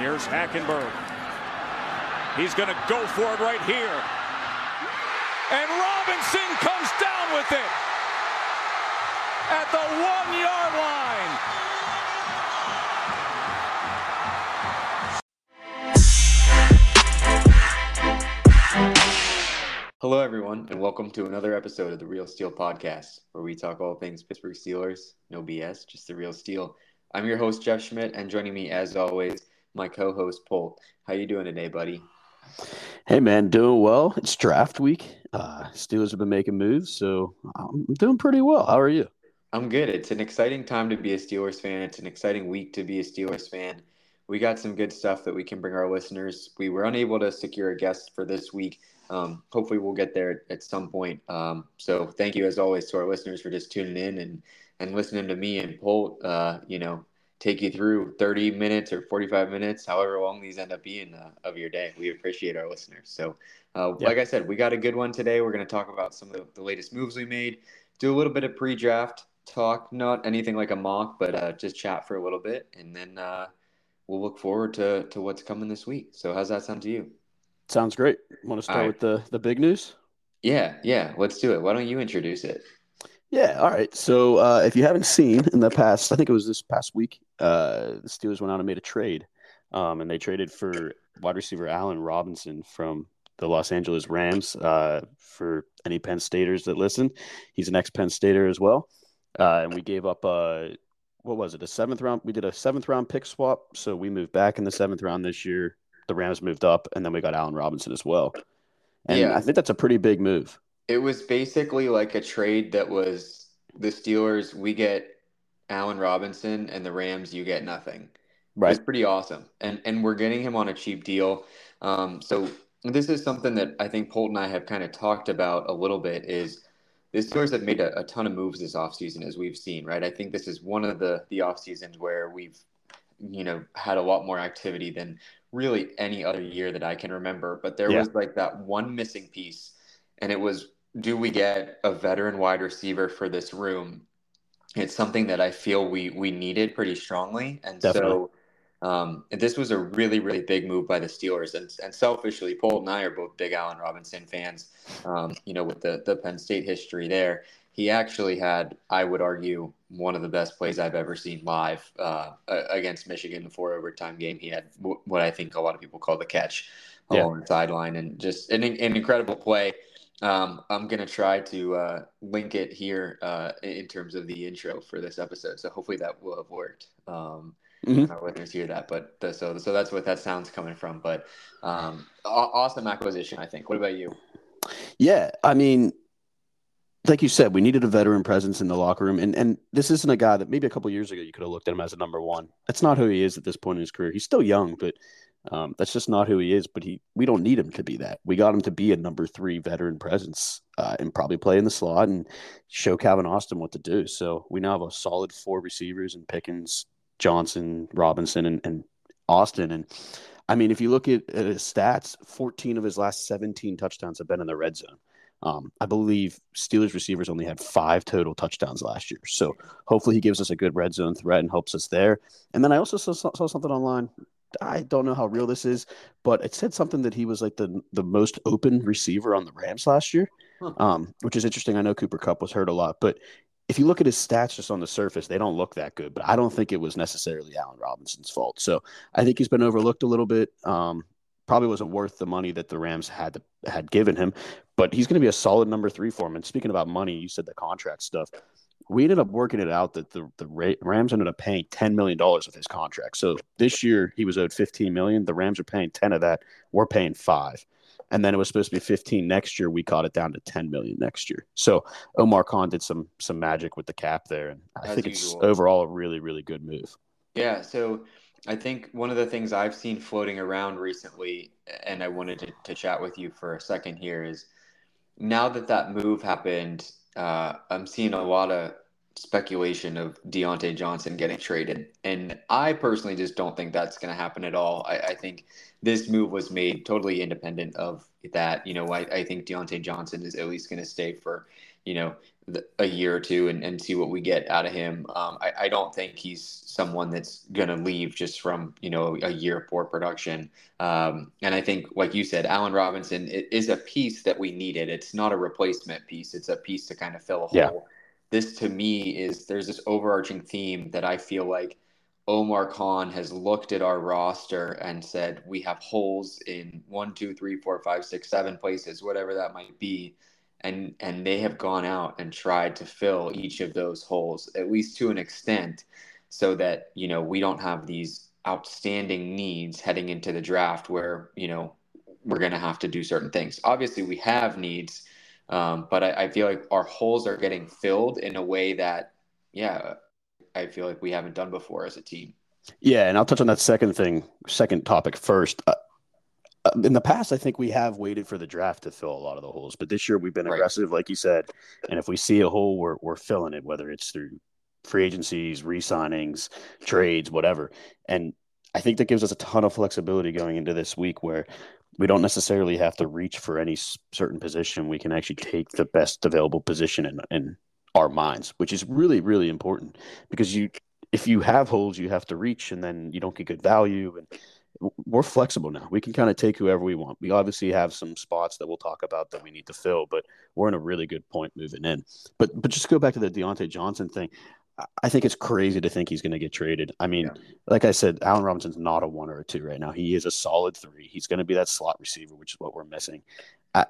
Here's Hackenberg. He's going to go for it right here. And Robinson comes down with it at the one yard line. Hello, everyone, and welcome to another episode of the Real Steel Podcast, where we talk all things Pittsburgh Steelers. No BS, just the real steel. I'm your host Jeff Schmidt, and joining me, as always, my co-host Polt. How you doing today, buddy? Hey man, doing well. It's draft week. Uh, Steelers have been making moves, so I'm doing pretty well. How are you? I'm good. It's an exciting time to be a Steelers fan. It's an exciting week to be a Steelers fan. We got some good stuff that we can bring our listeners. We were unable to secure a guest for this week. Um, hopefully, we'll get there at some point. Um, so, thank you as always to our listeners for just tuning in and and listening to me and Polt. Uh, you know, take you through 30 minutes or 45 minutes, however long these end up being uh, of your day. We appreciate our listeners. So, uh, like I said, we got a good one today. We're going to talk about some of the, the, latest moves we made, do a little bit of pre draft talk, not anything like a mock, but uh, just chat for a little bit. And then uh, we'll look forward to, to what's coming this week. So, how's that sound to you? Sounds great. Want to start right. with the, the big news? Yeah, yeah. Let's do it. Why don't you introduce it? Yeah, all right. So uh, if you haven't seen in the past, I think it was this past week, uh, the Steelers went out and made a trade, um, and they traded for wide receiver Allen Robinson from the Los Angeles Rams. Uh, for any Penn Staters that listen, he's an ex Penn Stater as well, uh, and we gave up a uh, what was it a seventh round? We did a seventh round pick swap, so we moved back in the seventh round this year. The Rams moved up, and then we got Allen Robinson as well. And yeah. I think that's a pretty big move. It was basically like a trade that was the Steelers. We get Allen Robinson, and the Rams. You get nothing. Right. It's pretty awesome, and and we're getting him on a cheap deal. Um, so this is something that I think Polt and I have kind of talked about a little bit. Is the Steelers have made a, a ton of moves this offseason, as we've seen, right? I think this is one of the the off seasons where we've you know had a lot more activity than really any other year that I can remember. But there yeah. was like that one missing piece, and it was do we get a veteran wide receiver for this room? It's something that I feel we we needed pretty strongly, and Definitely. so um, this was a really really big move by the Steelers. And, and selfishly, Paul and I are both big Allen Robinson fans. Um, you know, with the the Penn State history there, he actually had, I would argue, one of the best plays I've ever seen live uh, against Michigan, the four overtime game. He had what I think a lot of people call the catch along the sideline, and just an, an incredible play. Um, I'm gonna try to uh, link it here uh, in terms of the intro for this episode. So hopefully that will have worked. Um, mm-hmm. Our listeners hear that, but the, so so that's what that sounds coming from. But um, awesome acquisition, I think. What about you? Yeah, I mean, like you said, we needed a veteran presence in the locker room, and and this isn't a guy that maybe a couple years ago you could have looked at him as a number one. That's not who he is at this point in his career. He's still young, but um, that's just not who he is. But he, we don't need him to be that. We got him to be a number three veteran presence uh, and probably play in the slot and show Calvin Austin what to do. So we now have a solid four receivers and Pickens, Johnson, Robinson, and, and Austin. And I mean, if you look at, at his stats, 14 of his last 17 touchdowns have been in the red zone. Um, I believe Steelers receivers only had five total touchdowns last year. So hopefully he gives us a good red zone threat and helps us there. And then I also saw, saw something online. I don't know how real this is, but it said something that he was like the the most open receiver on the Rams last year, huh. um, which is interesting. I know Cooper Kupp was hurt a lot, but if you look at his stats just on the surface, they don't look that good. But I don't think it was necessarily Allen Robinson's fault. So I think he's been overlooked a little bit. Um, probably wasn't worth the money that the Rams had to, had given him, but he's going to be a solid number three for him. And speaking about money, you said the contract stuff we ended up working it out that the, the Rams ended up paying $10 million of his contract. So this year he was owed 15 million. The Rams are paying 10 of that. We're paying five. And then it was supposed to be 15 next year. We caught it down to 10 million next year. So Omar Khan did some, some magic with the cap there. And I As think usual. it's overall a really, really good move. Yeah. So I think one of the things I've seen floating around recently, and I wanted to, to chat with you for a second here is now that that move happened, uh, I'm seeing a lot of speculation of Diontae Johnson getting traded. And I personally just don't think that's going to happen at all. I, I, think this move was made totally independent of that. You know, I, I think Diontae Johnson is at least going to stay for, you know, a year or two and, and see what we get out of him. Um, I, I, don't think he's someone that's going to leave just from you know a year of poor production. Um, and I think, like you said, Allen Robinson is a piece that we needed. It's not a replacement piece. It's a piece to kind of fill a hole. This to me is there's this overarching theme that I feel like Omar Khan has looked at our roster and said we have holes in one, two, three, four, five, six, seven places, whatever that might be. And and they have gone out and tried to fill each of those holes at least to an extent so that you know we don't have these outstanding needs heading into the draft where you know we're going to have to do certain things. Obviously we have needs um, but I, I feel like our holes are getting filled in a way that yeah i feel like we haven't done before as a team yeah and i'll touch on that second thing second topic first uh, uh, in the past, I think we have waited for the draft to fill a lot of the holes, but this year we've been right. aggressive, like you said. And if we see a hole, we're we're filling it, whether it's through free agencies, re-signings, trades, whatever. And I think that gives us a ton of flexibility going into this week, where we don't necessarily have to reach for any certain position. We can actually take the best available position in in our minds, which is really really important because you if you have holes, you have to reach, and then you don't get good value and we're flexible now. We can kind of take whoever we want. We obviously have some spots that we'll talk about that we need to fill, but we're in a really good point moving in. But but just go back to the Diontae Johnson thing. I think it's crazy to think he's going to get traded. I mean, yeah. like I said, Allen Robinson's not a one or a two right now. He is a solid three. He's going to be that slot receiver, which is what we're missing. I,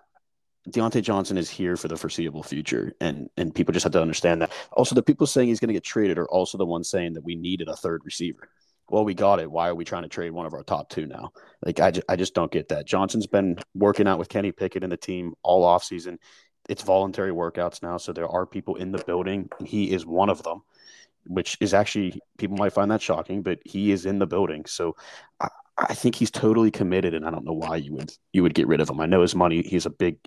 Diontae Johnson is here for the foreseeable future, and and people just have to understand that. Also, the people saying he's going to get traded are also the ones saying that we needed a third receiver well, we got it. Why are we trying to trade one of our top two now? Like, I, just, I just don't get that. Johnson's been working out with Kenny Pickett and the team all offseason. It's voluntary workouts now. So there are people in the building, and he is one of them, which is actually, people might find that shocking, but he is in the building. So I, I think he's totally committed, and I don't know why you would you would get rid of him. I know his money, he's a big,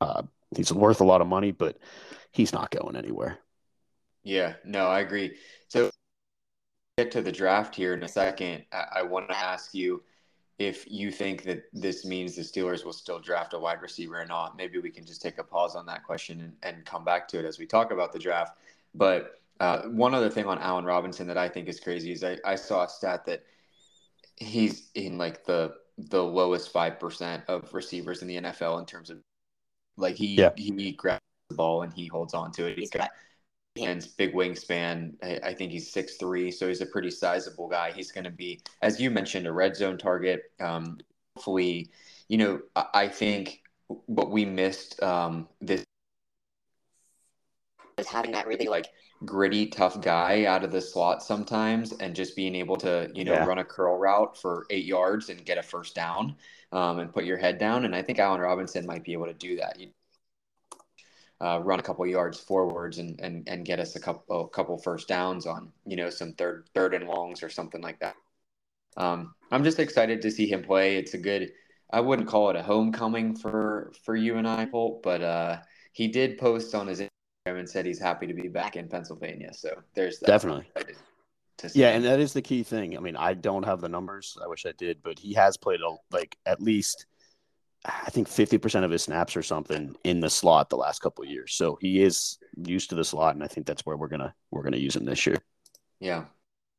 uh, he's worth a lot of money, but he's not going anywhere. Yeah, no, I agree. So get to the draft here in a second, I, I want to ask you if you think that this means the Steelers will still draft a wide receiver or not. Maybe we can just take a pause on that question and, and come back to it as we talk about the draft. But uh, one other thing on Allen Robinson that I think is crazy is I, I saw a stat that he's in like the the lowest five percent of receivers in the NFL in terms of like he yeah. he grabs the ball and he holds on to it. He's got hands, big wingspan. I, I think he's six three, so he's a pretty sizable guy. He's going to be, as you mentioned, a red zone target. Um, hopefully, you know, I, I think what we missed um, this is having that really like gritty, tough guy out of the slot sometimes, and just being able to, you know, yeah. run a curl route for eight yards and get a first down um, and put your head down. And I think Allen Robinson might be able to do that. You uh, run a couple yards forwards and, and, and get us a couple a couple first downs on you know some third third and longs or something like that. Um, I'm just excited to see him play. It's a good. I wouldn't call it a homecoming for for you and I, Polt, but uh, he did post on his Instagram and said he's happy to be back in Pennsylvania. So there's that. definitely. Yeah, and that is the key thing. I mean, I don't have the numbers. I wish I did, but he has played a, like at least I think 50% of his snaps or something in the slot the last couple years. So he is used to the slot and I think that's where we're going to we're going to use him this year. Yeah.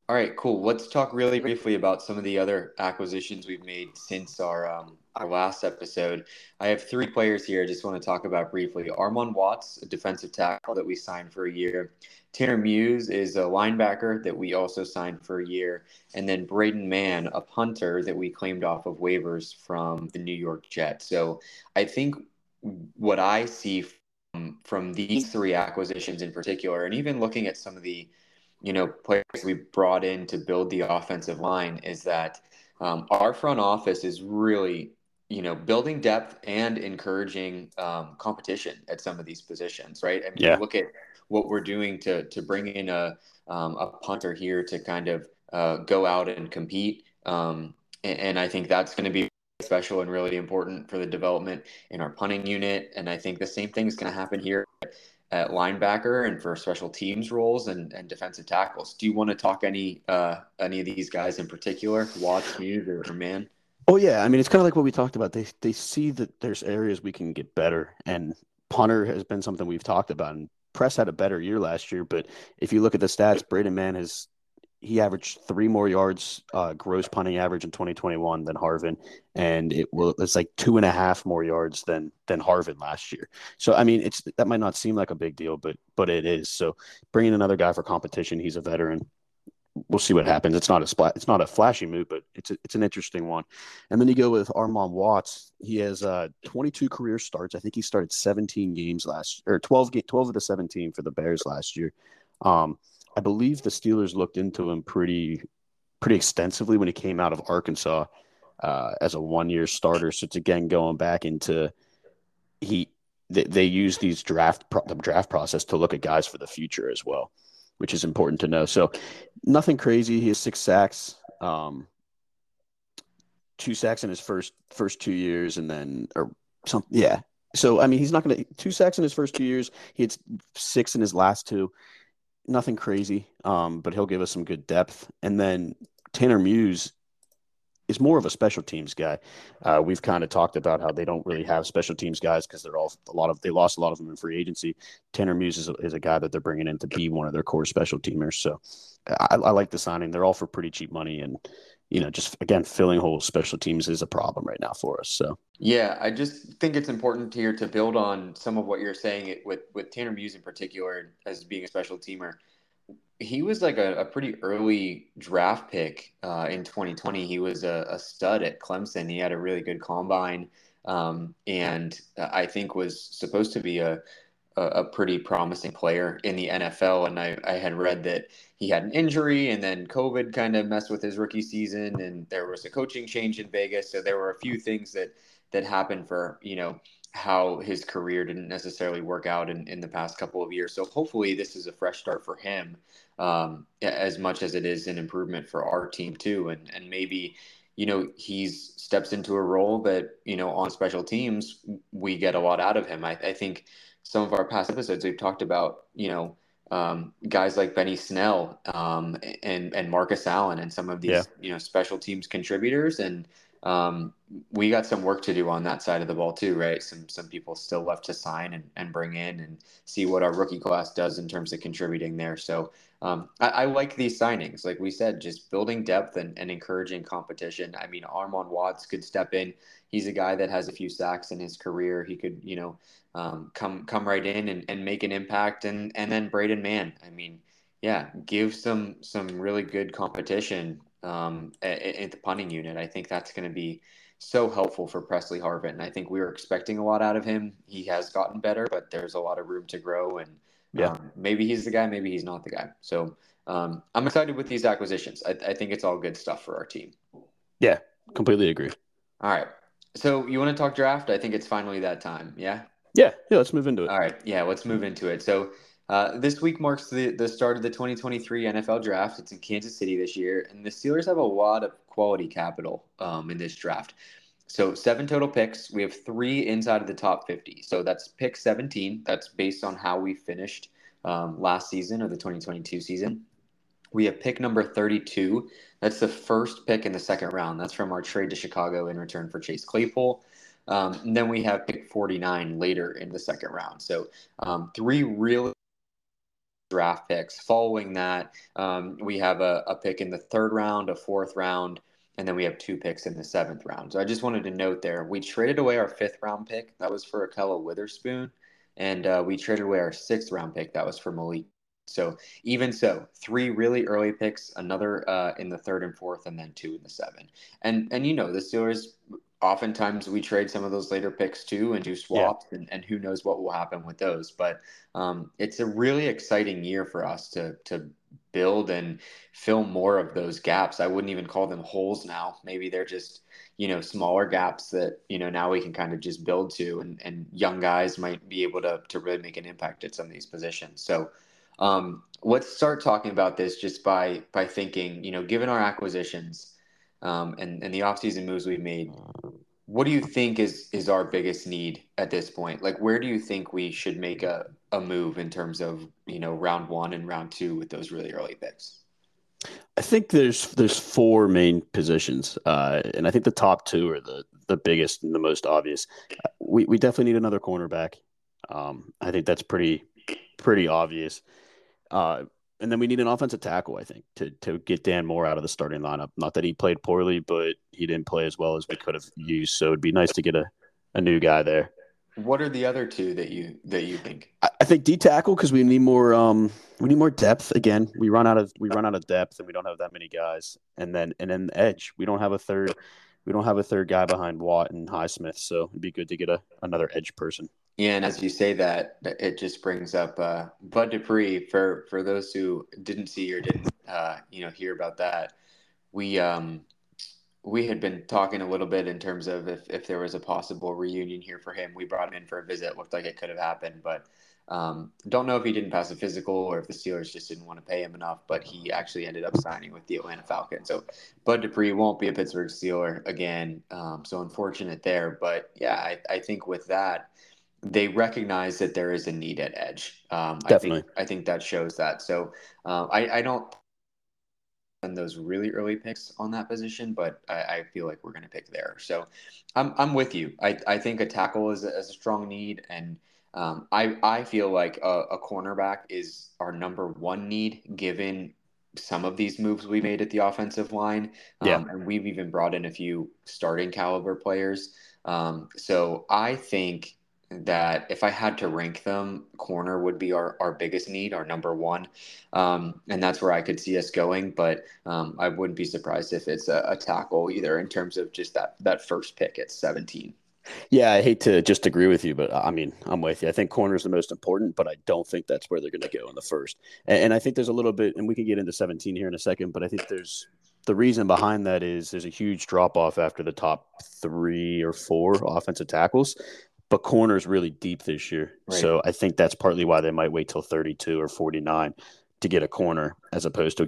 All right, cool. Let's talk really briefly about some of the other acquisitions we've made since our um, our last episode. I have three players here I just want to talk about briefly. Armon Watts, a defensive tackle that we signed for a year. Tanner Muse is a linebacker that we also signed for a year. And then Braden Mann, a punter that we claimed off of waivers from the New York Jets. So I think what I see from, from these three acquisitions in particular, and even looking at some of the you know players we brought in to build the offensive line, is that um, our front office is really you know, building depth and encouraging um, competition at some of these positions, right? I mean, yeah. look at what we're doing to to bring in a um, a punter here to kind of uh, go out and compete, um, and, and, I think that's going to be special and really important for the development in our punting unit. And I think the same thing is going to happen here at linebacker and for special teams roles and, and defensive tackles. Do you want to talk any uh, any of these guys in particular, Watts, Muse, or, Mann? Oh yeah, I mean it's kind of like what we talked about. They they see that there's areas we can get better, and punter has been something we've talked about and Press had a better year last year, but if you look at the stats, Braden Mann has he averaged three more yards uh, gross punting average in 2021 than Harvin, and it will it's like two and a half more yards than than Harvin last year. So I mean, it's that might not seem like a big deal, but but it is. So bringing another guy for competition, he's a veteran. We'll see what happens. It's not a splat. It's not a flashy move, but it's a, it's an interesting one. And then you go with Armon Watts. He has uh, 22 career starts. I think he started 17 games last or 12 12 of the 17 for the Bears last year. Um, I believe the Steelers looked into him pretty pretty extensively when he came out of Arkansas uh, as a one year starter. So it's again going back into he they, they use these draft pro, the draft process to look at guys for the future as well, which is important to know. So nothing crazy. He has six sacks, um, two sacks in his first first two years, and then or something. Yeah. So I mean, he's not going to two sacks in his first two years. He had six in his last two nothing crazy, um, but he'll give us some good depth. And then Tanner Muse is more of a special teams guy. Uh, we've kind of talked about how they don't really have special teams guys because they're all a lot of they lost a lot of them in free agency. Tanner Muse is a, is a guy that they're bringing in to be one of their core special teamers. So I, I like the signing. They're all for pretty cheap money, and you know, just again filling holes special teams is a problem right now for us. So yeah, I just think it's important here to build on some of what you're saying with with Tanner Muse in particular as being a special teamer he was like a, a pretty early draft pick uh, in 2020. He was a, a, stud at Clemson. He had a really good combine, um, and I think was supposed to be a, a, a pretty promising player in the NFL. And I, I had read that he had an injury, and then COVID kind of messed with his rookie season, and there was a coaching change in Vegas. So there were a few things that that happened for you know how his career didn't necessarily work out in, in the past couple of years. So hopefully this is a fresh start for him, um, as much as it is an improvement for our team too. And and maybe, you know, he's steps into a role that, you know, on special teams, we get a lot out of him. I, I think some of our past episodes we've talked about, you know, um, guys like Benny Snell um, and and Marcus Allen and some of these, yeah. you know, special teams contributors and um, we got some work to do on that side of the ball too, right? Some some people still left to sign and, and bring in and see what our rookie class does in terms of contributing there. So um, I, I, like these signings, like we said, just building depth and, and encouraging competition. I mean, Armon Watts could step in. He's a guy that has a few sacks in his career. He could, you know, um, come come right in and, and make an impact. And and then Braden Mann. I mean, yeah, give some some really good competition um, at, at, the punting unit. I think that's going to be so helpful for Pressley Harvin. I think we were expecting a lot out of him. He has gotten better, but there's a lot of room to grow. And yeah, um, maybe he's the guy, maybe he's not the guy. So um, I'm excited with these acquisitions. I, I think it's all good stuff for our team. Yeah, completely agree. All right. So you want to talk draft? I think it's finally that time. Yeah. Yeah. Yeah. Let's move into it. All right. Yeah. Let's move into it. So uh, this week marks the, the start of the 2023 NFL draft. It's in Kansas City this year, and the Steelers have a lot of quality capital um, in this draft. So, seven total picks. We have three inside of the top 50. So, that's pick 17. That's based on how we finished um, last season or the 2022 season. We have pick number 32. That's the first pick in the second round. That's from our trade to Chicago in return for Chase Claypool. Um, and then we have pick 49 later in the second round. So, um, three really draft picks. Following that, um, we have a, a, pick in the third round, a fourth round, and then we have two picks in the seventh round. So I just wanted to note there, we traded away our fifth round pick. That was for Ahkello Witherspoon. And uh, we traded away our sixth round pick. That was for Malik. So even so, three really early picks, another uh, in the third and fourth, and then two in the seven. And and you know the Steelers oftentimes we trade some of those later picks too and do swaps yeah. and, and who knows what will happen with those but um, it's a really exciting year for us to to build and fill more of those gaps i wouldn't even call them holes now maybe they're just you know smaller gaps that you know now we can kind of just build to and, and young guys might be able to to really make an impact at some of these positions so um, let's start talking about this just by by thinking you know given our acquisitions um, and and the offseason moves we've made. What do you think is is our biggest need at this point? Like, where do you think we should make a, a move in terms of you know round one and round two with those really early picks? I think there's there's four main positions, uh, and I think the top two are the the biggest and the most obvious. We we definitely need another cornerback. Um, I think that's pretty pretty obvious. Uh, and then we need an offensive tackle, I think, to to get Dan Moore out of the starting lineup. Not that he played poorly, but he didn't play as well as we could have used. So it'd be nice to get a, a new guy there. What are the other two that you that you think? I, I think D tackle because we need more um we need more depth. Again, we run out of we run out of depth and we don't have that many guys. And then and then edge, we don't have a third we don't have a third guy behind Watt and Highsmith, so it'd be good to get a another edge person. Yeah, and as you say that, it just brings up uh, Bud Dupree. For for those who didn't see or didn't uh, you know hear about that, we um, we had been talking a little bit in terms of if, if there was a possible reunion here for him. We brought him in for a visit. Looked like it could have happened, but um, don't know if he didn't pass a physical or if the Steelers just didn't want to pay him enough. But he actually ended up signing with the Atlanta Falcons. So Bud Dupree won't be a Pittsburgh Steeler again. Um, so unfortunate there. But yeah, I, I think with that, they recognize that there is a need at edge. Um, Definitely. I think, I think that shows that. So uh, I, I don't and those really early picks on that position, but I, I feel like we're going to pick there. So I'm, I'm with you. I, I think a tackle is a, is a strong need. And um, I, I feel like a, a cornerback is our number one need given some of these moves we made at the offensive line. Um, yeah. And we've even brought in a few starting caliber players. Um, so I think that if I had to rank them, corner would be our, our biggest need, our number one. Um, and that's where I could see us going. But um, I wouldn't be surprised if it's a, a, tackle either in terms of just that, that first pick at 17. Yeah, I hate to just agree with you, but I mean, I'm with you. I think corner is the most important, but I don't think that's where they're going to go in the first. And, and I think there's a little bit, and we can get into 17 here in a second, but I think there's the reason behind that is there's a huge drop off after the top three or four offensive tackles but corner's really deep this year. Right. So I think that's partly why they might wait till 32 or 49 to get a corner as opposed to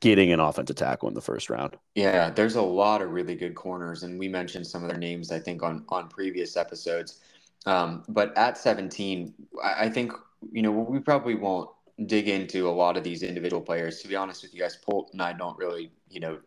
getting an offensive tackle in the first round. Yeah, there's a lot of really good corners, and we mentioned some of their names, I think, on on previous episodes. Um, but at 17, I, I think you know we probably won't dig into a lot of these individual players. To be honest with you guys, Polt and I don't really, you know,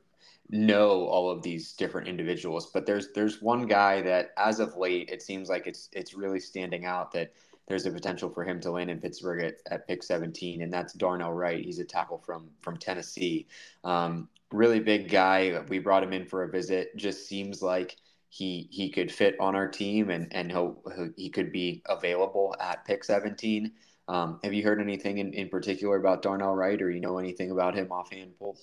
know all of these different individuals, but there's there's one guy that as of late it seems like it's it's really standing out that there's a potential for him to land in Pittsburgh at, at pick 17, and that's Darnell Wright. He's a tackle from from Tennessee. Um, really big guy. We brought him in for a visit. Just seems like he he could fit on our team, and and he'll, he could be available at pick 17. Um, have you heard anything in, in particular about Darnell Wright, or you know anything about him offhand, Paul?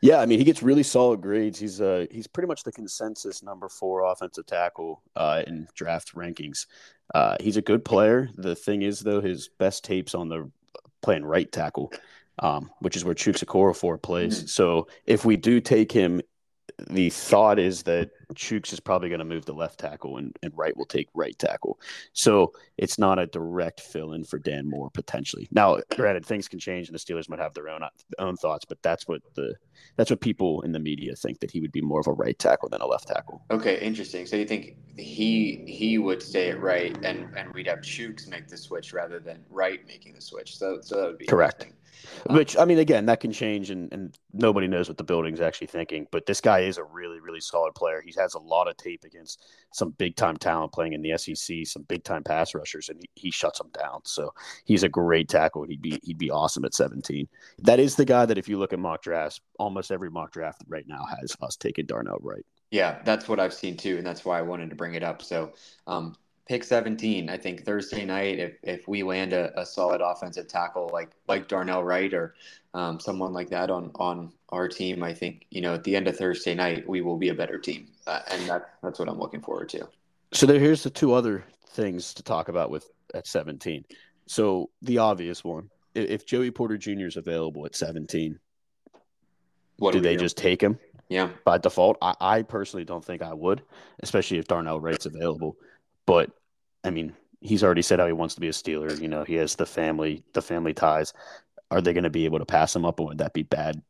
Yeah, I mean he gets really solid grades. He's uh he's pretty much the consensus number four offensive tackle uh, in draft rankings. Uh, he's a good player. The thing is, though, his best tapes on the playing right tackle, um, which is where Okorafor plays. Mm-hmm. So if we do take him the thought is that Chuks is probably going to move to left tackle and, and Wright will take right tackle. So it's not a direct fill in for Dan Moore potentially. Now, granted, things can change and the Steelers might have their own own thoughts, but that's what the that's what people in the media think that he would be more of a right tackle than a left tackle. Okay, interesting. So you think he he would stay at right and and we'd have Chuks make the switch rather than Wright making the switch. So so that would be correct. Which I mean, again, that can change, and, and nobody knows what the building's actually thinking. But this guy is a really, really solid player. He has a lot of tape against some big time talent playing in the SEC, some big time pass rushers, and he, he shuts them down. So he's a great tackle. He'd be he'd be awesome at 17. That is the guy that if you look at mock drafts, almost every mock draft right now has us taking Darnell Wright. Yeah, that's what I've seen too, and that's why I wanted to bring it up. So um, pick 17 i think thursday night if, if we land a, a solid offensive tackle like like darnell wright or um, someone like that on on our team i think you know at the end of thursday night we will be a better team. Uh, and that that's what i'm looking forward to. So there, here's the two other things to talk about with at 17 so the obvious one if joey porter jr is available at 17 what do they just take him? Yeah. By default I, I personally don't think i would especially if darnell wright's available but I mean, he's already said how he wants to be a Steeler. You know, he has the family, the family ties. Are they going to be able to pass him up, or would that be bad,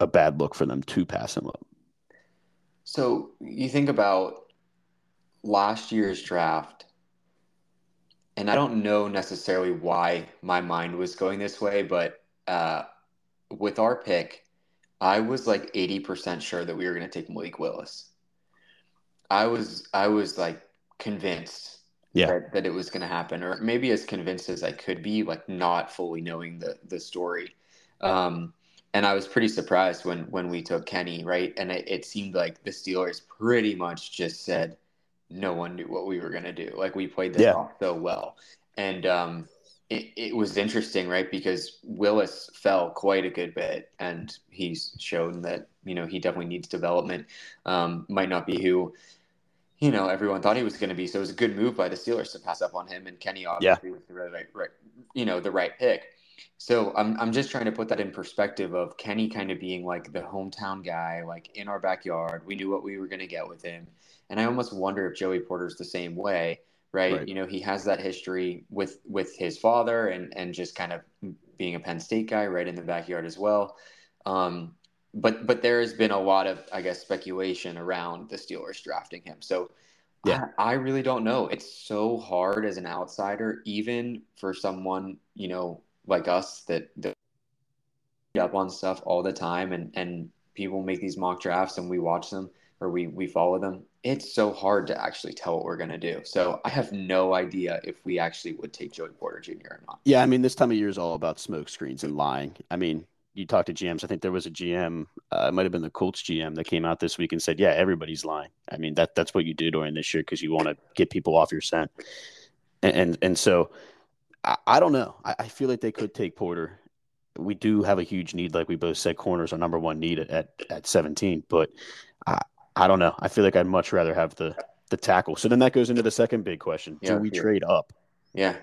a bad look for them to pass him up? So you think about last year's draft, and I don't know necessarily why my mind was going this way, but uh, with our pick, I was like eighty percent sure that we were going to take Malik Willis. I was, I was like convinced yeah. that, that it was going to happen, or maybe as convinced as I could be, like not fully knowing the the story. Um, and I was pretty surprised when when we took Kenny, right? And it, it seemed like the Steelers pretty much just said no one knew what we were going to do. Like we played this Yeah. off so well, and um, it, it was interesting, right? Because Willis fell quite a good bit, and he's shown that you know he definitely needs development. Um, might not be who you know everyone thought he was going to be. So it was a good move by the Steelers to pass up on him, and Kenny obviously was the right, right, you know, the right pick. So I'm I'm just trying to put that in perspective of Kenny kind of being like the hometown guy, like in our backyard. We knew what we were going to get with him, and I almost wonder if Joey Porter's the same way, right? Right. You know, he has that history with with his father and and just kind of being a Penn State guy, right in the backyard as well. Um, but but there has been a lot of I guess speculation around the Steelers drafting him. So Yeah. I, I really don't know. It's so hard as an outsider, even for someone you know like us that that up on stuff all the time, and and people make these mock drafts and we watch them or we we follow them. It's so hard to actually tell what we're gonna do. So I have no idea if we actually would take Joey Porter Jr. or not. Yeah, I mean, this time of year is all about smoke screens and lying. I mean, you talk to GMs. I think there was a GM, uh, it might have been the Colts GM that came out this week and said, "Yeah, everybody's lying." I mean, that that's what you do during this year because you want to get people off your scent, and and, and so I, I don't know. I, I feel like they could take Porter. We do have a huge need, like we both said. Corners are number one need at at, at 17, but I I don't know. I feel like I'd much rather have the the tackle. So then that goes into the second big question: Yeah, Do we yeah. trade up? Yeah,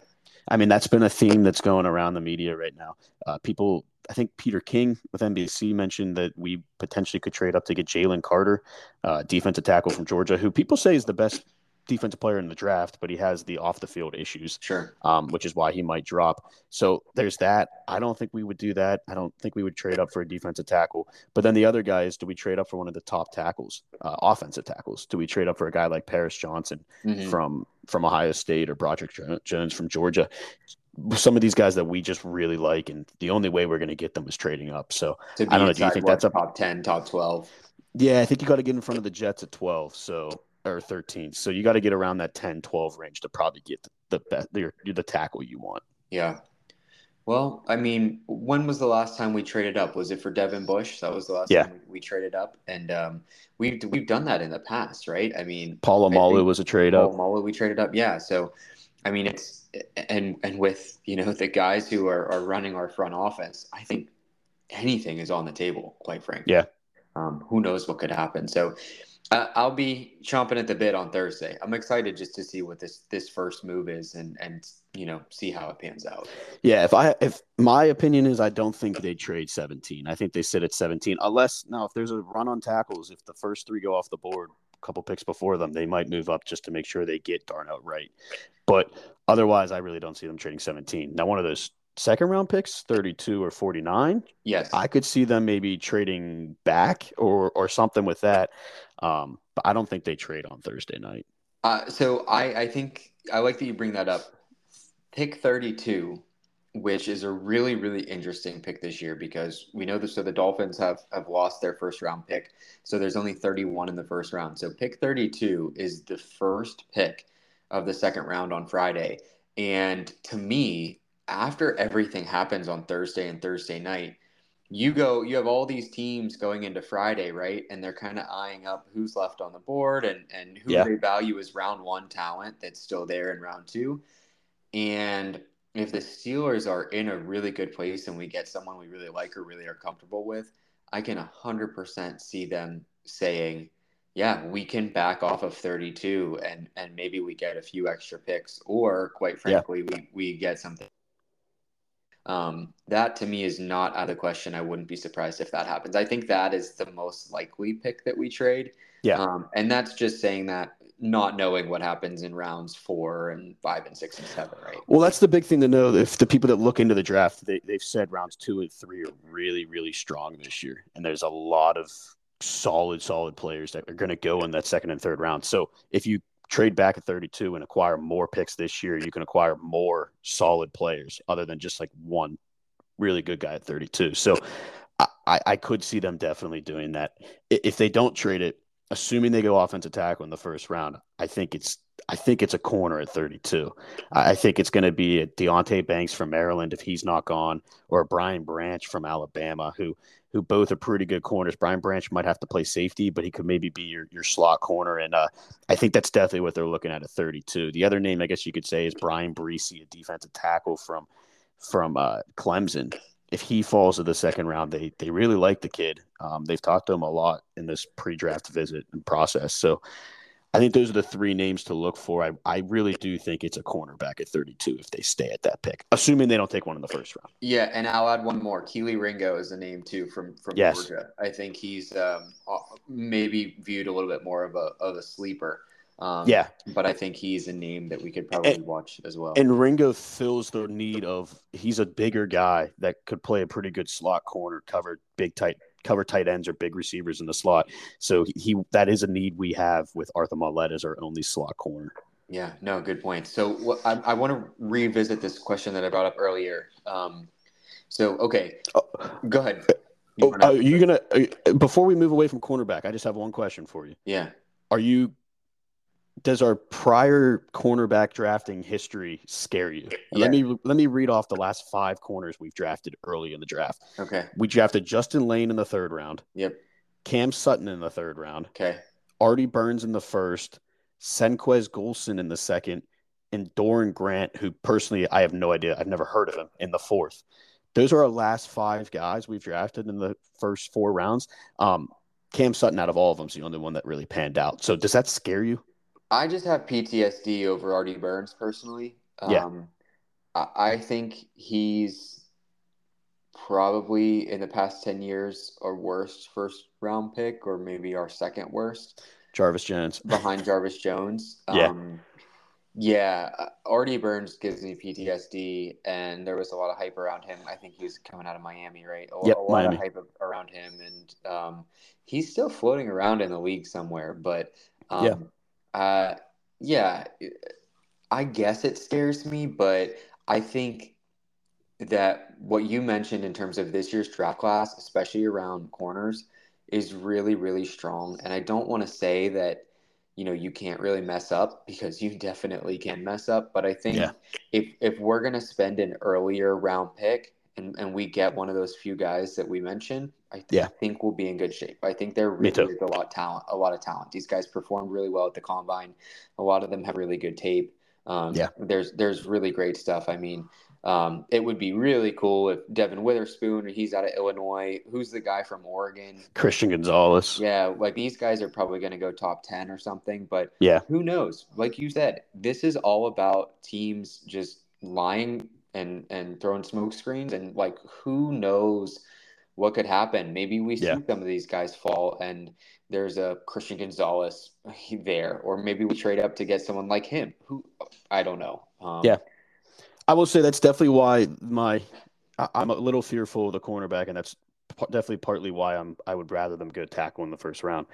I mean, that's been a theme that's going around the media right now. Uh, people, I think Peter King with NBC mentioned that we potentially could trade up to get Jalen Carter, uh, defensive tackle from Georgia, who people say is the best defensive player in the draft, but he has the off the field issues, sure. um, which is why he might drop. So there's that. I don't think we would do that. I don't think we would trade up for a defensive tackle. But then the other guys, do we trade up for one of the top tackles, uh, offensive tackles? Do we trade up for a guy like Paris Johnson? Mhm. from from Ohio State or Broderick Jones from Georgia. Some of these guys that we just really like, and the only way we're going to get them is trading up. So I don't know, do you think that's a- top ten, top twelve? yeah, I think you got to get in front of the Jets at twelve, so or thirteen. So you got to get around that 10, 12 range to probably get the, the best the, the tackle you want. Yeah. Well, I mean, when was the last time we traded up? Was it for Devin Bush? That was the last Yeah. time we, we traded up, and um, we've we've done that in the past, right? I mean, Polamalu was a trade Paul up. Mullen, we traded up, yeah. So, I mean, it's and and with you know the guys who are, are running our front offense, I think anything is on the table. Quite frankly, Yeah. Um, who knows what could happen? So, uh, I'll be chomping at the bit on Thursday. I'm excited just to see what this this first move is and and you know see how it pans out. Yeah, if I if my opinion is I don't think they trade 17. I think they sit at 17 unless now if there's a run on tackles, if the first 3 go off the board, a couple picks before them, they might move up just to make sure they get Darnell Wright. But otherwise I really don't see them trading 17. Now one of those second round picks, 32 or 49, Yes, I could see them maybe trading back or or something with that. Um, but I don't think they trade on Thursday night. Uh, so I, I think I like that you bring that up. Pick 32, which is a really, really interesting pick this year because we know that so the Dolphins have, have lost their first round pick. So there's only 31 in the first round. So pick 32 is the first pick of the second round on Friday. And to me, after everything happens on Thursday and Thursday night, you go you have all these teams going into Friday, right? And they're kind of eyeing up who's left on the board and and who Yeah. they value as round 1 talent that's still there in round 2. And if the Steelers are in a really good place and we get someone we really like or really are comfortable with, I can 100% see them saying, yeah, we can back off of 32 and and maybe we get a few extra picks or quite Yeah. frankly we we get something um, that to me is not out of the question. I wouldn't be surprised if that happens. I think that is the most likely pick that we trade. Yeah. Um, and that's just saying that not knowing what happens in rounds four and five and six and seven, right? Well, that's the big thing to know. If the people that look into the draft, they, they've said rounds two and three are really, really strong this year. And there's a lot of solid, solid players that are going to go in that second and third round. So if you trade back at 32 and acquire more picks this year, you can acquire more solid players other than just like one really good guy at 32. So I, I, I could see them definitely doing that. If they don't trade it, assuming they go offensive tackle in the first round, I think it's I think it's a corner at 32. I think it's going to be a Deonte Banks from Maryland if he's not gone, or Brian Branch from Alabama, who who both are pretty good corners. Brian Branch might have to play safety, but he could maybe be your, your slot corner. And uh, I think that's definitely what they're looking at at 32. The other name, I guess you could say, is Bryan Bresee, a defensive tackle from from uh, Clemson. If he falls to the second round, they they really like the kid. Um, they've talked to him a lot in this pre-draft visit and process. So I think those are the three names to look for. I, I really do think it's a cornerback at 32 if they stay at that pick, assuming they don't take one in the first round. Yeah, and I'll add one more. Kelee Ringo is a name too from from yes. Georgia. I think he's um, maybe viewed a little bit more of a of a sleeper. Um, yeah, but I think he's a name that we could probably and, watch as well. And Ringo fills the need of he's a bigger guy that could play a pretty good slot corner, cover big tight cover tight ends or big receivers in the slot. So he, he that is a need we have with Arthur Maulet as our only slot corner. Yeah, no, good point. So I, I want to revisit this question that I brought up earlier. Um, so okay, oh, go ahead. You oh, are you gonna uh, before we move away from cornerback? I just have one question for you. Yeah. Are you does our prior cornerback drafting history scare you? Yeah. Let me let me read off the last five corners we've drafted early in the draft. Okay. We drafted Justin Layne in the third round. Yep. Cam Sutton in the third round. Okay. Artie Burns in the first. Senquez Golson in the second, and Doran Grant, who personally I have no idea. I've never heard of him in the fourth. Those are our last five guys we've drafted in the first four rounds. Um, Cam Sutton, out of all of them, is the only one that really panned out. So, does that scare you? I just have PTSD over Artie Burns personally. Yeah. Um, I, I think he's probably in the past 10 years our worst first round pick, or maybe our second worst. Jarvis Jones. Behind Jarvis Jones. Yeah. Um, yeah, uh, Artie Burns gives me PTSD, and there was a lot of hype around him. I think he was coming out of Miami, right? A, yep, a lot Miami. of hype around him, and um, he's still floating around in the league somewhere. But um, yeah. Uh, yeah, I guess it scares me, but I think that what you mentioned in terms of this year's draft class, especially around corners, is really, really strong. And I don't want to say that, you know, you can't really mess up because you definitely can mess up. But I think yeah. if if we're gonna spend an earlier round pick and, and we get one of those few guys that we mentioned, I th- yeah. think we'll be in good shape. I think they're really a lot talent, a lot of talent. These guys performed really well at the combine. A lot of them have really good tape. Um, yeah, there's there's really great stuff. I mean, um, it would be really cool if Devon Witherspoon, he's out of Illinois. Who's the guy from Oregon? Christian Gonzalez. Yeah, like these guys are probably going to go top 10 or something, but yeah, who knows? Like you said, this is all about teams just lying and and throwing smoke screens and like who knows what could happen. Maybe we see some of these guys fall and there's a Christian Gonzalez there, or maybe we trade up to get someone like him. Who I don't know. Um, yeah, I will say that's definitely why my I'm a little fearful of the cornerback, and that's definitely partly why I'm I would rather them go tackle in the first round.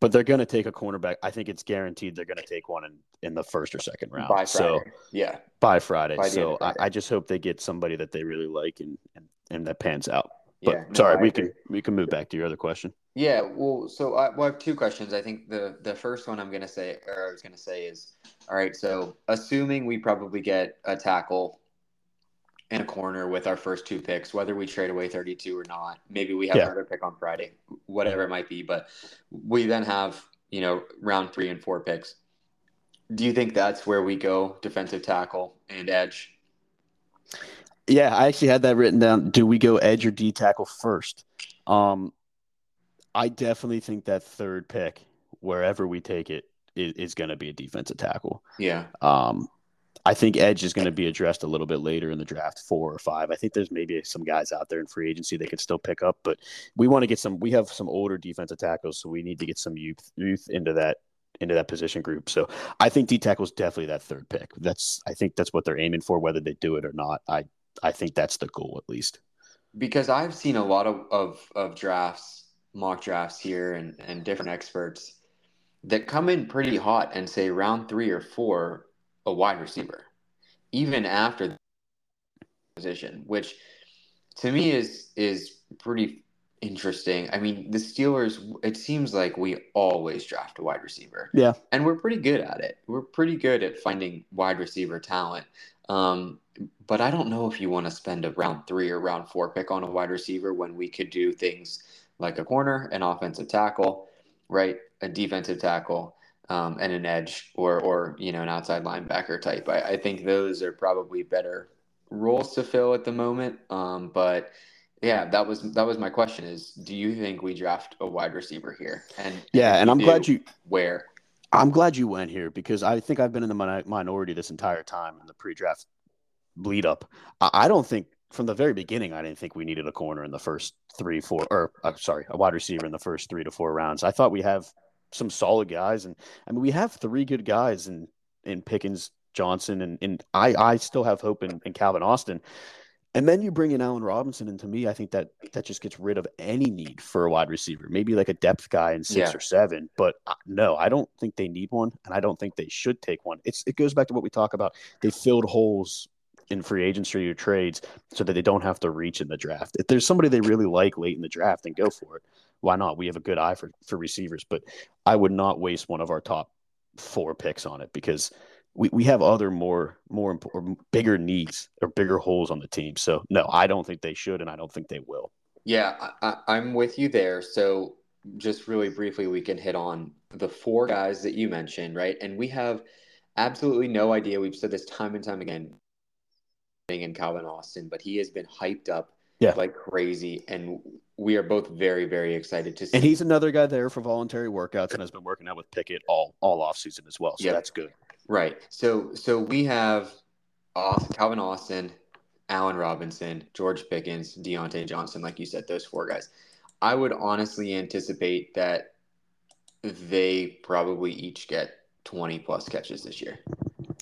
But they're going to take a cornerback. I think it's guaranteed they're going to take one in, in the first or second round. By Friday. So yeah, by Friday. By so Friday. I, I, just hope they get somebody that they really like and and, and that pans out. But yeah, no, sorry, I we agree. can we can move back to your other question. Yeah, well, so I, well, I have two questions. I think the the first one I'm gonna say, or I was gonna say, is all right. So assuming we probably get a tackle in a corner with our first two picks, whether we trade away 32 or not, maybe we have yeah. another pick on Friday, whatever it might be. But we then have you know round three and four picks. Do you think that's where we go defensive tackle and edge? Yeah, I actually had that written down. Do we go edge or D tackle first? Um, I definitely think that third pick, wherever we take it, is, is going to be a defensive tackle. Yeah. Um, I think edge is going to be addressed a little bit later in the draft, four or five. I think there's maybe some guys out there in free agency they could still pick up, but we want to get some. We have some older defensive tackles, so we need to get some youth youth into that into that position group. So I think D tackle is definitely that third pick. That's I think that's what they're aiming for, whether they do it or not. I I think that's the goal at least. Because I've seen a lot of, of, of drafts, mock drafts here and, and different experts that come in pretty hot and say round three or four, a wide receiver, even after the position, which to me is is pretty interesting. I mean, the Steelers, it seems like we always draft a wide receiver. Yeah. And we're pretty good at it. We're pretty good at finding wide receiver talent. Um, but I don't know if you want to spend a round three or round four pick on a wide receiver when we could do things like a corner, an offensive tackle, right? A defensive tackle, um, and an edge or, or, you know, an outside linebacker type. I, I think those are probably better roles to fill at the moment. Um, but yeah, that was that was my question: is do you think we draft a wide receiver here? And yeah, and, I'm glad you where. I'm glad you went here because I think I've been in the minority this entire time in the pre-draft bleed up. I don't think from the very beginning I didn't think we needed a corner in the first three, four, or uh, sorry, a wide receiver in the first three to four rounds. I thought we have some solid guys, and I mean we have three good guys in in Pickens, Johnson, and and I I still have hope in, in Calvin Austin. And then you bring in Allen Robinson, and to me, I think that that just gets rid of any need for a wide receiver. Maybe like a depth guy in six yeah. or seven, but uh, no, I don't think they need one, and I don't think they should take one. It's it goes back to what we talk about. They filled holes in free agency or trades so that they don't have to reach in the draft. If there's somebody they really like late in the draft, then go for it. Why not? We have a good eye for for receivers, but I would not waste one of our top four picks on it because we, we have other more more important bigger needs or bigger holes on the team. So no, I don't think they should, and I don't think they will. Yeah, I, I'm with you there. So just really briefly, we can hit on the four guys that you mentioned, right? And we have absolutely no idea. We've said this time and time again in Calvin Austin, but he has been hyped up yeah. like crazy. And we are both very, very excited to see. And he's another guy there for voluntary workouts and has been working out with Pickett all all off season as well. So yep. that's good. Right. So so we have Austin, Calvin Austin, Allen Robinson, George Pickens, Diontae Johnson, like you said, those four guys. I would honestly anticipate that they probably each get 20 plus catches this year.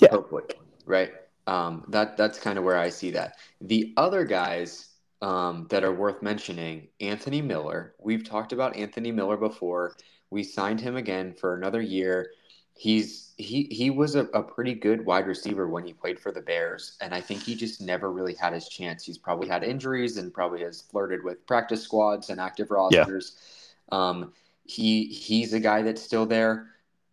Yeah. Hopefully. Right. Um, that that's kind of where I see that. The other guys um, that are worth mentioning, Anthony Miller. We've talked about Anthony Miller before. We signed him again for another year he's he he was a, a pretty good wide receiver when he played for the Bears, and I think he just never really had his chance. He's probably had injuries and probably has flirted with practice squads and active rosters. Yeah. Um, he he's a guy that's still there.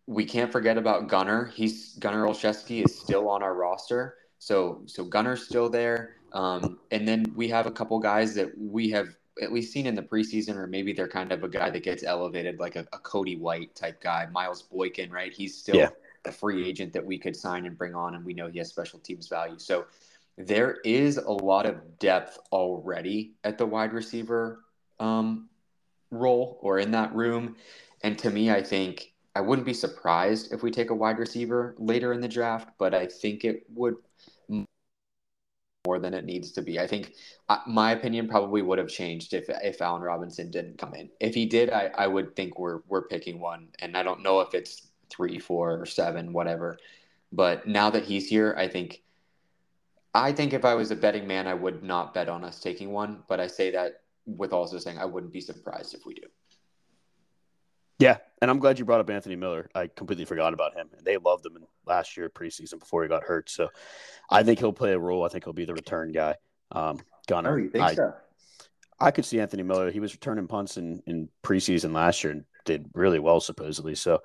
We can't forget about Gunner. He's Gunner Olszewski is still on our roster, so so Gunner's still there. Um, and then we have a couple guys that we have at least seen in the preseason, or maybe they're kind of a guy that gets elevated, like a, a Cody White type guy, Miles Boykin, right? He's still yeah. a free agent that we could sign and bring on, and we know he has special teams value. So there is a lot of depth already at the wide receiver um, role or in that room. And to me, I think I wouldn't be surprised if we take a wide receiver later in the draft, but I think it would more than it needs to be. I think uh, my opinion probably would have changed if if Allen Robinson didn't come in. If he did, I, I would think we're we're picking one, and I don't know if it's three, four, or seven, whatever. But now that he's here, I think I think if I was a betting man, I would not bet on us taking one. But I say that with also saying I wouldn't be surprised if we do. Yeah, and I'm glad you brought up Anthony Miller. I completely forgot about him. And They loved him in last year preseason before he got hurt. So I think he'll play a role. I think he'll be the return guy. Um, Gunner. Oh, you think I, so? I could see Anthony Miller. He was returning punts in, in preseason last year and did really well, supposedly. So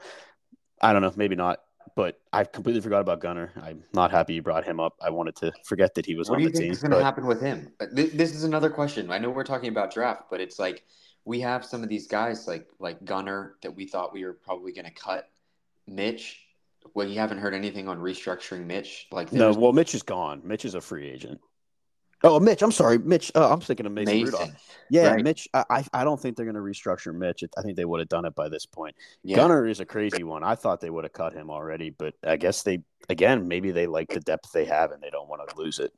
I don't know, maybe not. But I completely forgot about Gunner. I'm not happy you brought him up. I wanted to forget that he was what on the team. What do you think is going to happen with him? This is another question. I know we're talking about draft, but it's like – we have some of these guys like like Gunner that we thought we were probably going to cut. Mitch, well, you haven't heard anything on restructuring Mitch. Like no, well, Mitch is gone. Mitch is a free agent. Oh, Mitch. I'm sorry, Mitch. Uh, I'm thinking of Mason, Mason Rudolph. Yeah, right. Mitch. I I don't think they're going to restructure Mitch. I think they would have done it by this point. Yeah. Gunner is a crazy one. I thought they would have cut him already, but I guess they again maybe they like the depth they have and they don't want to lose it.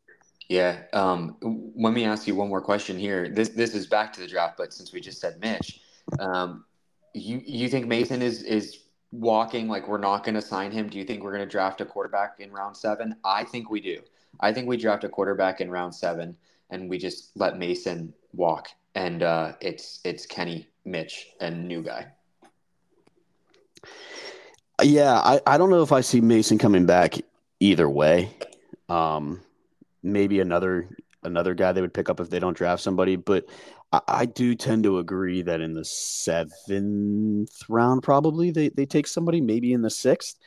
Yeah. Um, let me ask you one more question here. This this is back to the draft, but since we just said Mitch, um, you you think Mason is is walking like we're not going to sign him? Do you think we're going to draft a quarterback in round seven? I think we do. I think we draft a quarterback in round seven, and we just let Mason walk, and uh, it's it's Kenny, Mitch, and new guy. Yeah, I, I don't know if I see Mason coming back either way. Um, maybe another another guy they would pick up if they don't draft somebody. But I, I do tend to agree that in the seventh round, probably they, they take somebody, maybe in the sixth.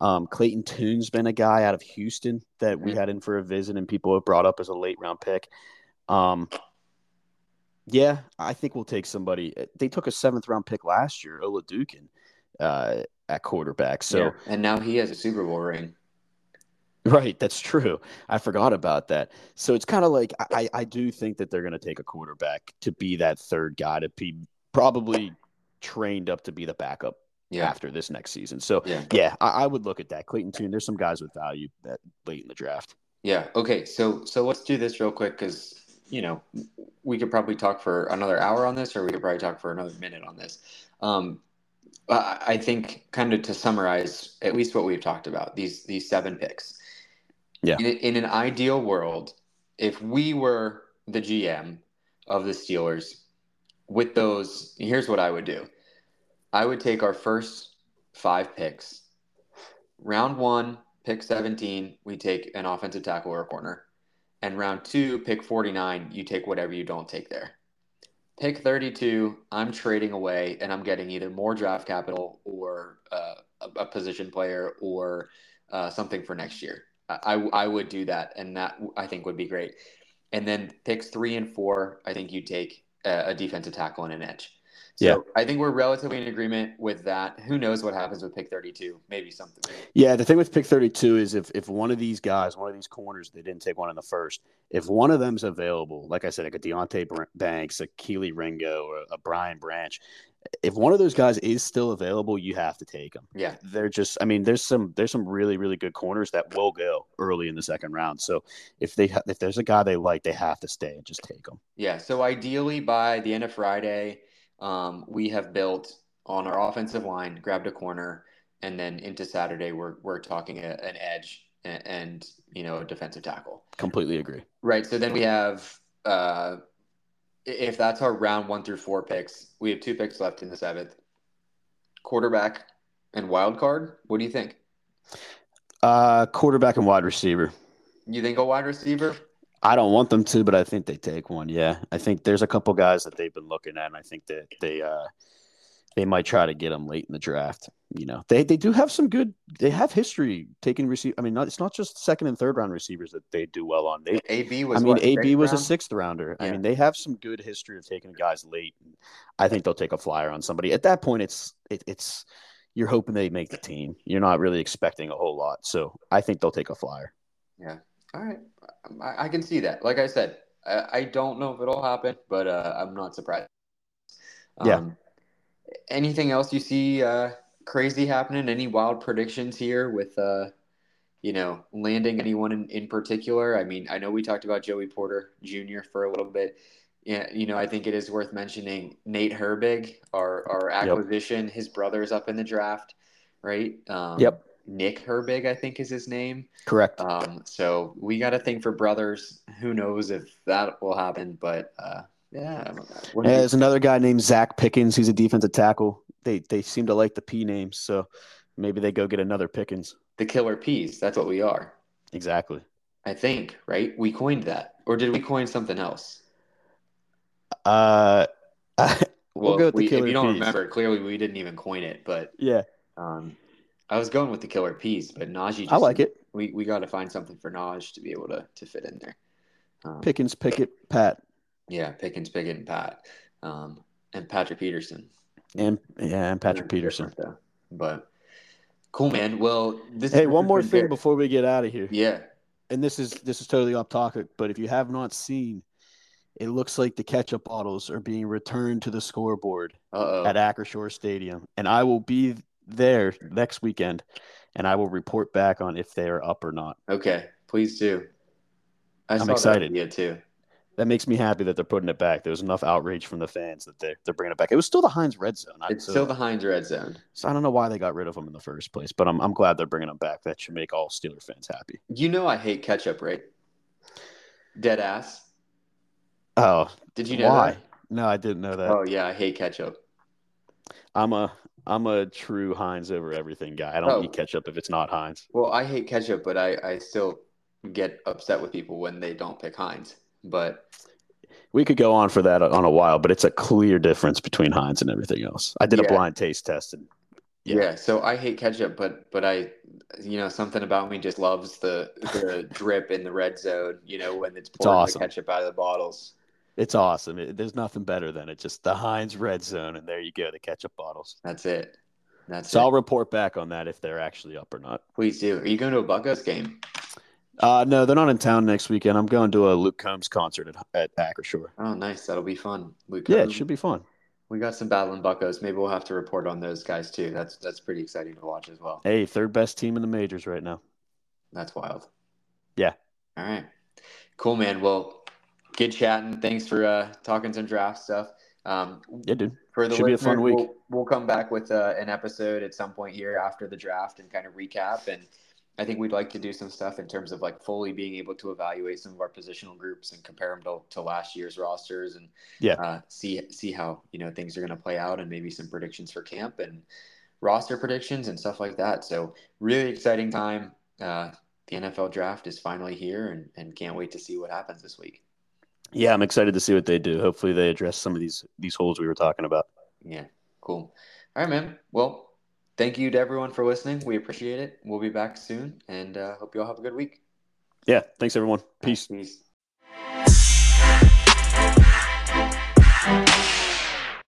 Um, Clayton Tune's been a guy out of Houston that we had in for a visit, and people have brought up as a late round pick. Um, yeah, I think we'll take somebody. They took a seventh round pick last year, Oladokun, uh, at quarterback. So, yeah. and now he has a Super Bowl ring. Right, that's true. I forgot about that. So it's kind of like I, I do think that they're going to take a quarterback to be that third guy to be probably trained up to be the backup yeah. after this next season. So yeah, yeah I, I, would look at that. Clayton Tune, there's some guys with value that late in the draft. Yeah. Okay. So so let's do this real quick because you know we could probably talk for another hour on this, or we could probably talk for another minute on this. Um, I think kind of to summarize at least what we've talked about these these seven picks yeah. In, in an ideal world, if we were the GM of the Steelers with those, here's what I would do I would take our first five picks. Round one, pick 17, we take an offensive tackle or a corner. And round two, pick 49, you take whatever you don't take there. Pick 32, I'm trading away and I'm getting either more draft capital or uh, a, a, position player or uh, something for next year. I, I would do that, and that I think would be great. And then picks three and four, I think you take a, a defensive tackle and an edge. So yeah. I think we're relatively in agreement with that. Who knows what happens with pick 32? Maybe something. Yeah, the thing with pick 32 is if, if one of these guys, one of these corners, they didn't take one in the first, if one of them's available, like I said, like a Deonte Banks, a Kelee Ringo, or a Brian Branch, if one of those guys is still available, you have to take them. Yeah, they're just. I mean, there's some there's some really really good corners that will go early in the second round. So if they if there's a guy they like, they have to stay and just take them. Yeah. So ideally, by the end of Friday, um, we have built on our offensive line, grabbed a corner, and then into Saturday, we're we're talking a, an edge and, and, you know a defensive tackle. Completely agree. Right. So then we have. Uh, if that's our round one through four picks, we have two picks left in the seventh. Quarterback and wild card. What do you think? Uh, quarterback and wide receiver. You think a wide receiver? I don't want them to, but I think they take one. Yeah, I think there's a couple guys that they've been looking at, and I think that they uh, they might try to get them late in the draft. You know, they they do have some good. They have history taking receive. I mean, not, it's not just second and third round receivers that they do well on. They AB was. I mean, what, AB was round? a sixth rounder. Yeah. I mean, they have some good history of taking guys late. I think they'll take a flyer on somebody. At that point, it's it, it's you're hoping they make the team. You're not really expecting a whole lot. So I think they'll take a flyer. Yeah. All right. I, I can see that. Like I said, I, I don't know if it'll happen, but uh, I'm not surprised. Um, yeah anything else you see uh, crazy happening? Any wild predictions here with, uh, you know, landing anyone in, in particular? I mean, I know we talked about Joey Porter Jr. for a little bit. Yeah, you know, I think it is worth mentioning Nate Herbig, our our acquisition. Yep. His brother's up in the draft, right? Um, yep. Nick Herbig, I think is his name. Correct. Um, so we got a thing for brothers. Who knows if that will happen? But uh, yeah. yeah there's another guy named Zacch Pickens. He's a defensive tackle. They they seem to like the P names, so maybe they go get another Pickens. The killer P's. That's what we are. Exactly. I think right. We coined that, or did we coin something else? Uh, we'll, well, go with we, the killer. If you don't P's. remember, clearly we didn't even coin it, but yeah. Um, I was going with the killer P's, but Najee. I like it. We we got to find something for Naj to be able to to fit in there. Um, Pickens, Pickett, Pat. Yeah, Pickens, Pickett, and Pat, um, and Patrick Peterson. And yeah, and Patrick Peterson. But cool, man. Well, this. Hey, one more thing before we get out of here. Yeah. And this is this is totally off topic, but if you have not seen, it looks like the ketchup bottles are being returned to the scoreboard Uh-oh. at Acrisure Stadium, and I will be there next weekend, and I will report back on if they are up or not. Okay, please do. I am excited. Yeah, too that makes me happy that they're putting it back. There was enough outrage from the fans that they're, they're bringing it back. It was still the Heinz Red Zone. It's so, still the Heinz Red Zone. So I don't know why they got rid of them in the first place, but I'm, I'm glad they're bringing them back. That should make all Steeler fans happy. You know I hate ketchup, right? Dead ass. Oh, did you know why? That? No, I didn't know that. Oh yeah, I hate ketchup. I'm a I'm a true Heinz over everything guy. I don't oh. eat ketchup if it's not Heinz. Well, I hate ketchup, but I I still get upset with people when they don't pick Heinz. But we could go on for that on a while, but it's a clear difference between Heinz and everything else. I did Yeah. a blind taste test and yeah. Yeah. So I hate ketchup, but but I, you know, something about me just loves the the drip in the red zone. You know, when it's pouring awesome. the ketchup out of the bottles. it's awesome. It, there's nothing better than it. Just the Heinz red zone, and there you go, the ketchup bottles. That's it. That's So it. I'll report back on that if they're actually up or not. Please do. Are you going to a Buccos game? Uh, no, they're not in town next weekend. I'm going to a Luke Combs concert at, at Acrisure. Oh, nice. That'll be fun. Luke Yeah, it should be fun. We got some battling Buccos. Maybe we'll have to report on those guys too. That's that's pretty exciting to watch as well. Hey, third best team in the majors right now. That's wild. Yeah. All right. Cool, man. Well, good chatting. Thanks for uh, talking some draft stuff. Um, Yeah, dude. for the Should be a fun week. We'll, we'll come back with uh, an episode at some point here after the draft and kind of recap. And I think we'd like to do some stuff in terms of like fully being able to evaluate some of our positional groups and compare them to, to last year's rosters and Yeah. uh, see see how you know things are going to play out and maybe some predictions for camp and roster predictions and stuff like that. So really exciting time. Uh, the NFL draft is finally here and, and can't wait to see what happens this week. Yeah, I'm excited to see what they do. Hopefully, they address some of these these holes we were talking about. Yeah, cool. All right, man. Well, thank you to everyone for listening. We appreciate it. We'll be back soon and uh, hope you all have a good week. Yeah, thanks everyone. Peace. Peace.